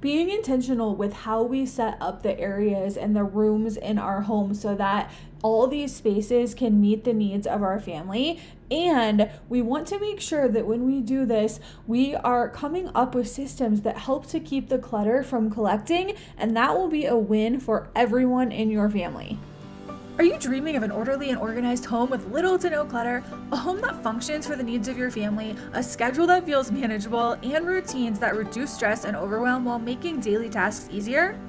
being intentional with how we set up the areas and the rooms in our home so that all these spaces can meet the needs of our family. And we want to make sure that when we do this, we are coming up with systems that help to keep the clutter from collecting, and that will be a win for everyone in your family. Are you dreaming of an orderly and organized home with little to no clutter? A home that functions for the needs of your family, a schedule that feels manageable, and routines that reduce stress and overwhelm while making daily tasks easier?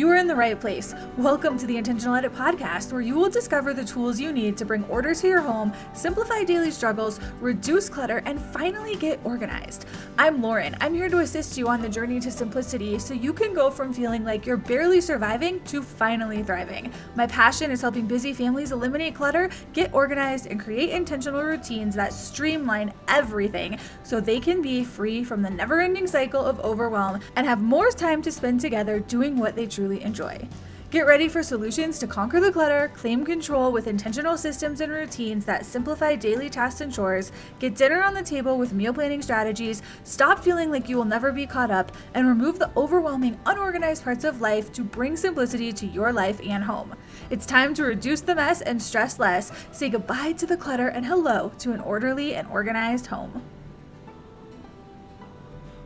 You are in the right place. Welcome to the Intentional Edit podcast, where you will discover the tools you need to bring order to your home, simplify daily struggles, reduce clutter, and finally get organized. I'm Lauren. I'm here to assist you on the journey to simplicity so you can go from feeling like you're barely surviving to finally thriving. My passion is helping busy families eliminate clutter, get organized, and create intentional routines that streamline everything so they can be free from the never ending cycle of overwhelm and have more time to spend together doing what they truly truly enjoy. Get ready for solutions to conquer the clutter, claim control with intentional systems and routines that simplify daily tasks and chores, get dinner on the table with meal planning strategies, stop feeling like you will never be caught up, and remove the overwhelming, unorganized parts of life to bring simplicity to your life and home. It's time to reduce the mess and stress less, say goodbye to the clutter, and hello to an orderly and organized home.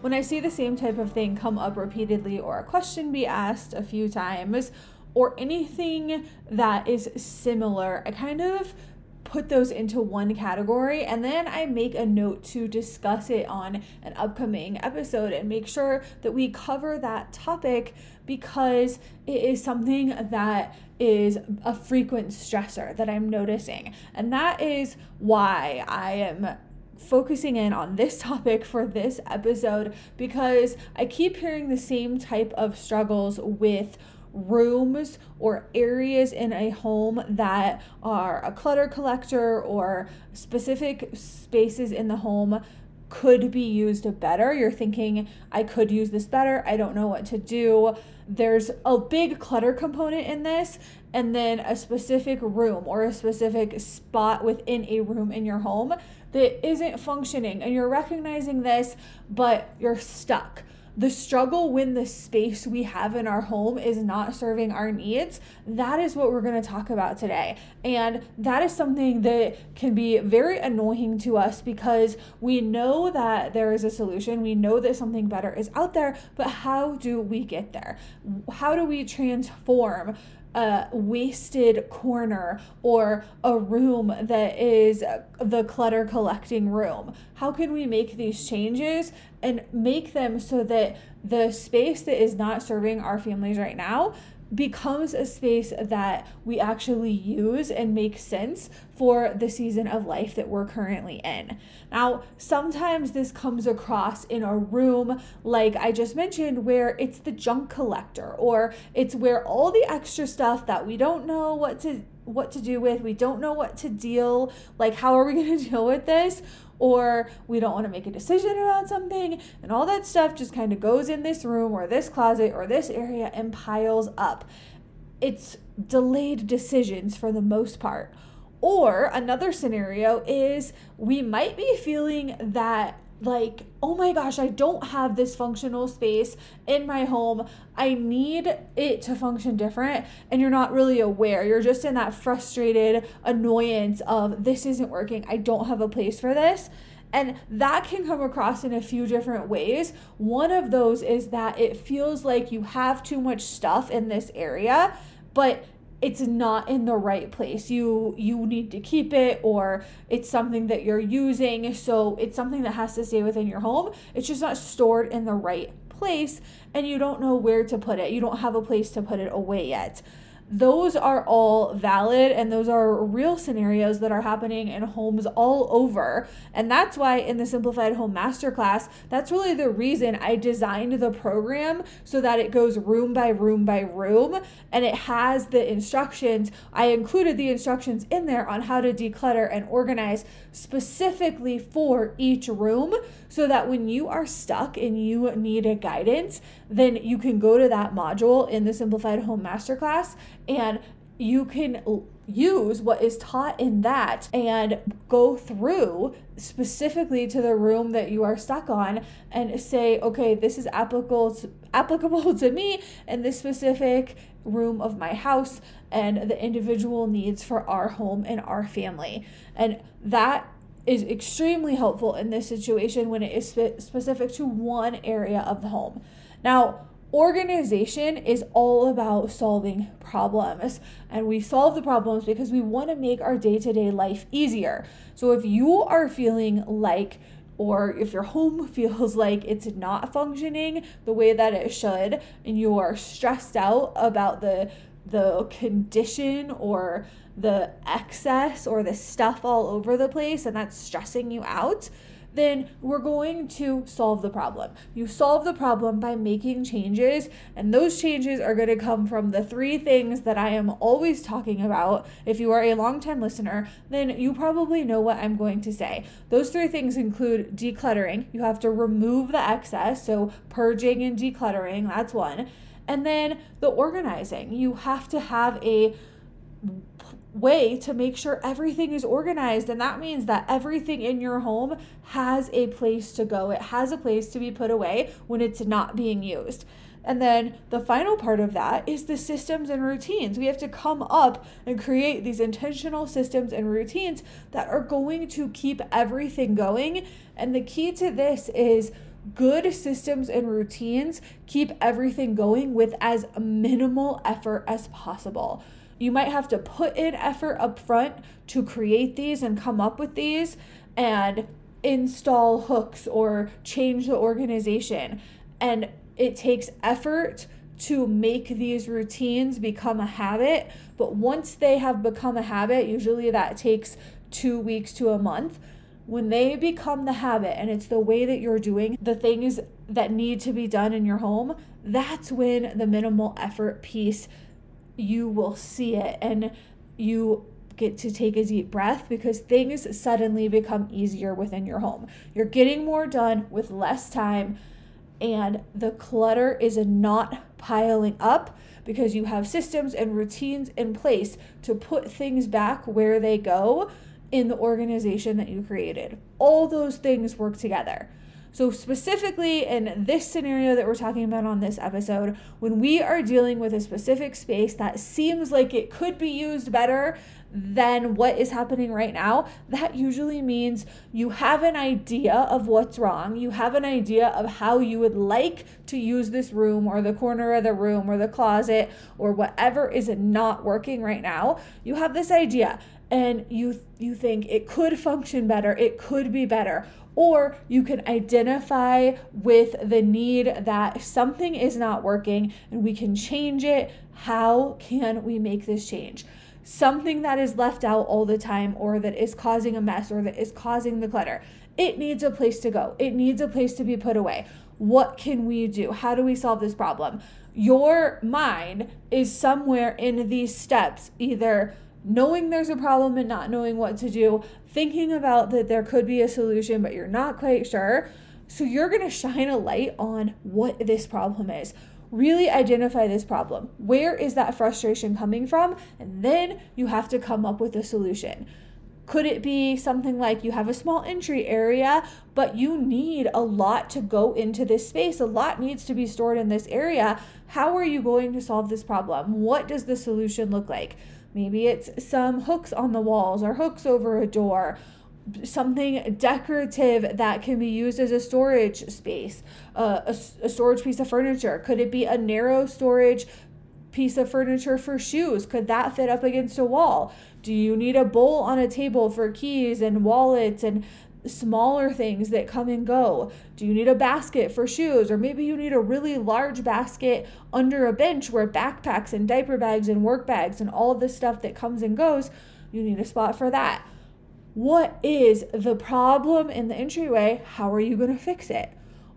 When I see the same type of thing come up repeatedly, or a question be asked a few times, or anything that is similar, I kind of put those into one category and then I make a note to discuss it on an upcoming episode and make sure that we cover that topic because it is something that is a frequent stressor that I'm noticing. And that is why I am focusing in on this topic for this episode because I keep hearing the same type of struggles with rooms or areas in a home that are a clutter collector or specific spaces in the home could be used better. You're thinking, I could use this better. I don't know what to do. There's a big clutter component in this, and then a specific room or a specific spot within a room in your home that isn't functioning and you're recognizing this, but you're stuck. The struggle when the space we have in our home is not serving our needs, that is what we're going to talk about today. And that is something that can be very annoying to us because we know that there is a solution, we know that something better is out there, but how do we get there? How do we transform a wasted corner or a room that is the clutter collecting room? How can we make these changes and make them so that the space that is not serving our families right now becomes a space that we actually use and make sense for the season of life that we're currently in. Now, sometimes this comes across in a room, like I just mentioned, where it's the junk collector or it's where all the extra stuff that we don't know what to what to do with, we don't know what to deal, like how are we going to deal with this? Or we don't want to make a decision about something, and all that stuff just kind of goes in this room or this closet or this area and piles up. It's delayed decisions for the most part. Or another scenario is we might be feeling that like, oh my gosh, I don't have this functional space in my home. I need it to function different. And you're not really aware. You're just in that frustrated annoyance of this isn't working. I don't have a place for this. And that can come across in a few different ways. One of those is that it feels like you have too much stuff in this area, but it's not in the right place. You you need to keep it or it's something that you're using. So it's something that has to stay within your home. It's just not stored in the right place and you don't know where to put it. You don't have a place to put it away yet those are all valid and those are real scenarios that are happening in homes all over. And that's why in the Simplified Home Masterclass, that's really the reason I designed the program so that it goes room by room by room and it has the instructions. I included the instructions in there on how to declutter and organize specifically for each room so that when you are stuck and you need a guidance, then you can go to that module in the Simplified Home Masterclass and you can use what is taught in that and go through specifically to the room that you are stuck on and say, okay, this is applicable to, applicable to me and this specific room of my house and the individual needs for our home and our family. And that is extremely helpful in this situation when it is spe- specific to one area of the home. Now, organization is all about solving problems and we solve the problems because we want to make our day-to-day life easier. So if you are feeling like or if your home feels like it's not functioning the way that it should and you are stressed out about the the condition or the excess or the stuff all over the place and that's stressing you out then we're going to solve the problem. You solve the problem by making changes, and those changes are going to come from the three things that I am always talking about. If you are a long-time listener, then you probably know what I'm going to say. Those three things include decluttering. You have to remove the excess, so purging and decluttering, that's one. And then the organizing. You have to have a way to make sure everything is organized. And that means that everything in your home has a place to go, it has a place to be put away when it's not being used. And then the final part of that is the systems and routines. We have to come up and create these intentional systems and routines that are going to keep everything going. And the key to this is good systems and routines keep everything going with as minimal effort as possible. You might have to put in effort up front to create these and come up with these and install hooks or change the organization. And it takes effort to make these routines become a habit. But once they have become a habit, usually that takes two weeks to a month. When they become the habit and it's the way that you're doing the things that need to be done in your home, that's when the minimal effort piece you will see it and you get to take a deep breath because things suddenly become easier within your home. You're getting more done with less time, and the clutter is not piling up because you have systems and routines in place to put things back where they go in the organization that you created. All those things work together. So, specifically in this scenario that we're talking about on this episode, when we are dealing with a specific space that seems like it could be used better than what is happening right now, that usually means you have an idea of what's wrong. You have an idea of how you would like to use this room or the corner of the room or the closet or whatever is not working right now. You have this idea and you you think it could function better, it could be better or you can identify with the need that something is not working and we can change it. How can we make this change? Something that is left out all the time or that is causing a mess or that is causing the clutter. It needs a place to go. It needs a place to be put away. What can we do? How do we solve this problem? Your mind is somewhere in these steps, either knowing there's a problem and not knowing what to do, thinking about that there could be a solution, but you're not quite sure. So you're going to shine a light on what this problem is. Really identify this problem. Where is that frustration coming from? And then you have to come up with a solution. Could it be something like you have a small entry area, but you need a lot to go into this space? A lot needs to be stored in this area. How are you going to solve this problem? What does the solution look like? Maybe it's some hooks on the walls or hooks over a door, something decorative that can be used as a storage space, uh, a, a storage piece of furniture. Could it be a narrow storage piece of furniture for shoes? Could that fit up against a wall? Do you need a bowl on a table for keys and wallets and smaller things that come and go? Do you need a basket for shoes? Or maybe you need a really large basket under a bench where backpacks and diaper bags and work bags and all the stuff that comes and goes, you need a spot for that. What is the problem in the entryway? How are you going to fix it?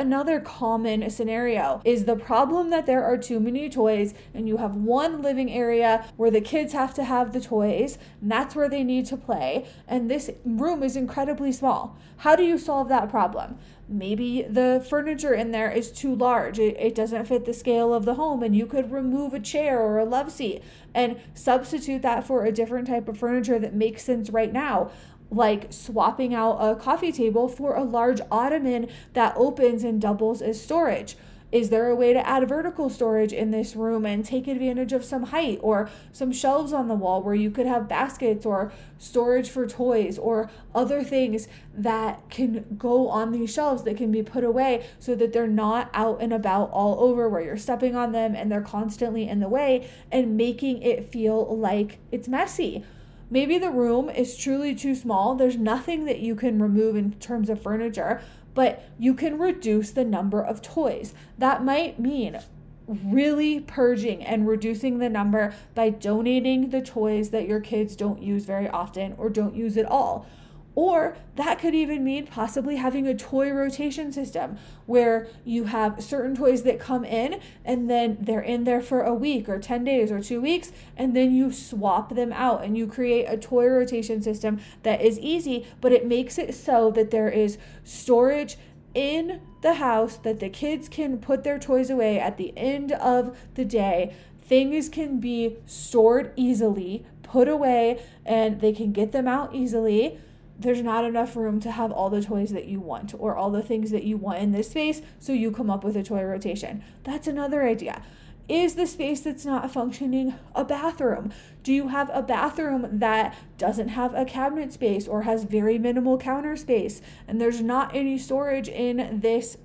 Another common scenario is the problem that there are too many toys and you have one living area where the kids have to have the toys and that's where they need to play and this room is incredibly small. How do you solve that problem? maybe the furniture in there is too large. It, it doesn't fit the scale of the home, and you could remove a chair or a love seat and substitute that for a different type of furniture that makes sense right now. Like swapping out a coffee table for a large ottoman that opens and doubles as storage is there a way to add vertical storage in this room and take advantage of some height or some shelves on the wall where you could have baskets or storage for toys or other things that can go on these shelves that can be put away so that they're not out and about all over where you're stepping on them and they're constantly in the way and making it feel like it's messy. Maybe the room is truly too small. There's nothing that you can remove in terms of furniture, but you can reduce the number of toys. That might mean really purging and reducing the number by donating the toys that your kids don't use very often or don't use at all. Or that could even mean possibly having a toy rotation system where you have certain toys that come in and then they're in there for a week or 10 days or two weeks, and then you swap them out and you create a toy rotation system that is easy, but it makes it so that there is storage in the house that the kids can put their toys away at the end of the day. Things can be stored easily, put away, and they can get them out easily there's not enough room to have all the toys that you want or all the things that you want in this space, so you come up with a toy rotation. That's another idea. Is the space that's not functioning a bathroom? Do you have a bathroom that doesn't have a cabinet space or has very minimal counter space and there's not any storage in this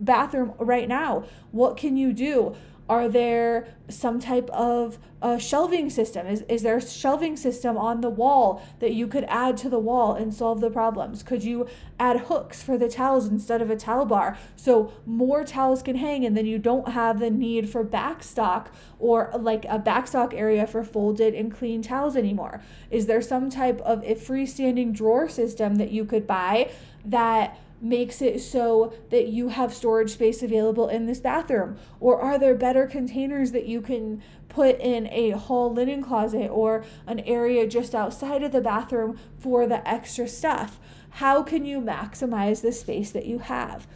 bathroom right now? What can you do? Are there some type of a shelving system? Is, is there a shelving system on the wall that you could add to the wall and solve the problems? Could you add hooks for the towels instead of a towel bar so more towels can hang and then you don't have the need for backstock or like a backstock area for folded and clean towels anymore? Is there some type of a freestanding drawer system that you could buy that makes it so that you have storage space available in this bathroom? Or are there better containers that you can put in a hall linen closet or an area just outside of the bathroom for the extra stuff? How can you maximize the space that you have?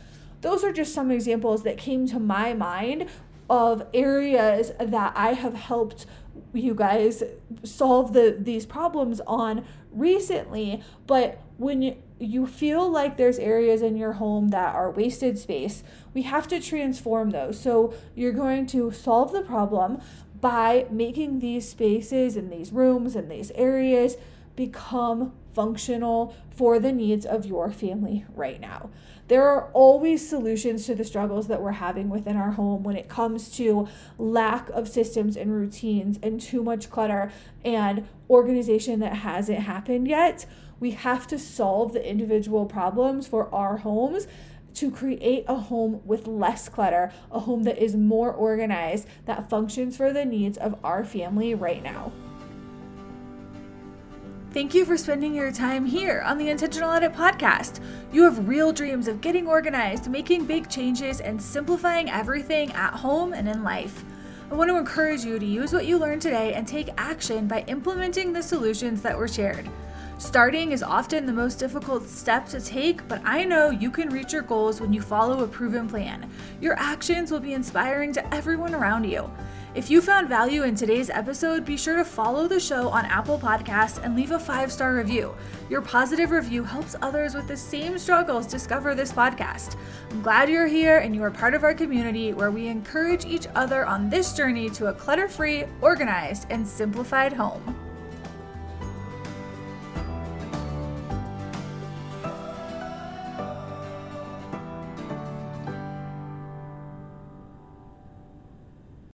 Those are just some examples that came to my mind of areas that I have helped you guys solve the these problems on recently but when you feel like there's areas in your home that are wasted space, we have to transform those. So you're going to solve the problem by making these spaces and these rooms and these areas become functional for the needs of your family right now. There are always solutions to the struggles that we're having within our home when it comes to lack of systems and routines and too much clutter and organization that hasn't happened yet. We have to solve the individual problems for our homes to create a home with less clutter, a home that is more organized, that functions for the needs of our family right now. Thank you for spending your time here on the Intentional Edit podcast. You have real dreams of getting organized, making big changes, and simplifying everything at home and in life. I want to encourage you to use what you learned today and take action by implementing the solutions that were shared. Starting is often the most difficult step to take, but I know you can reach your goals when you follow a proven plan. Your actions will be inspiring to everyone around you. If you found value in today's episode, be sure to follow the show on Apple Podcasts and leave a five star review. Your positive review helps others with the same struggles discover this podcast. I'm glad you're here and you are part of our community where we encourage each other on this journey to a clutter free, organized, and simplified home.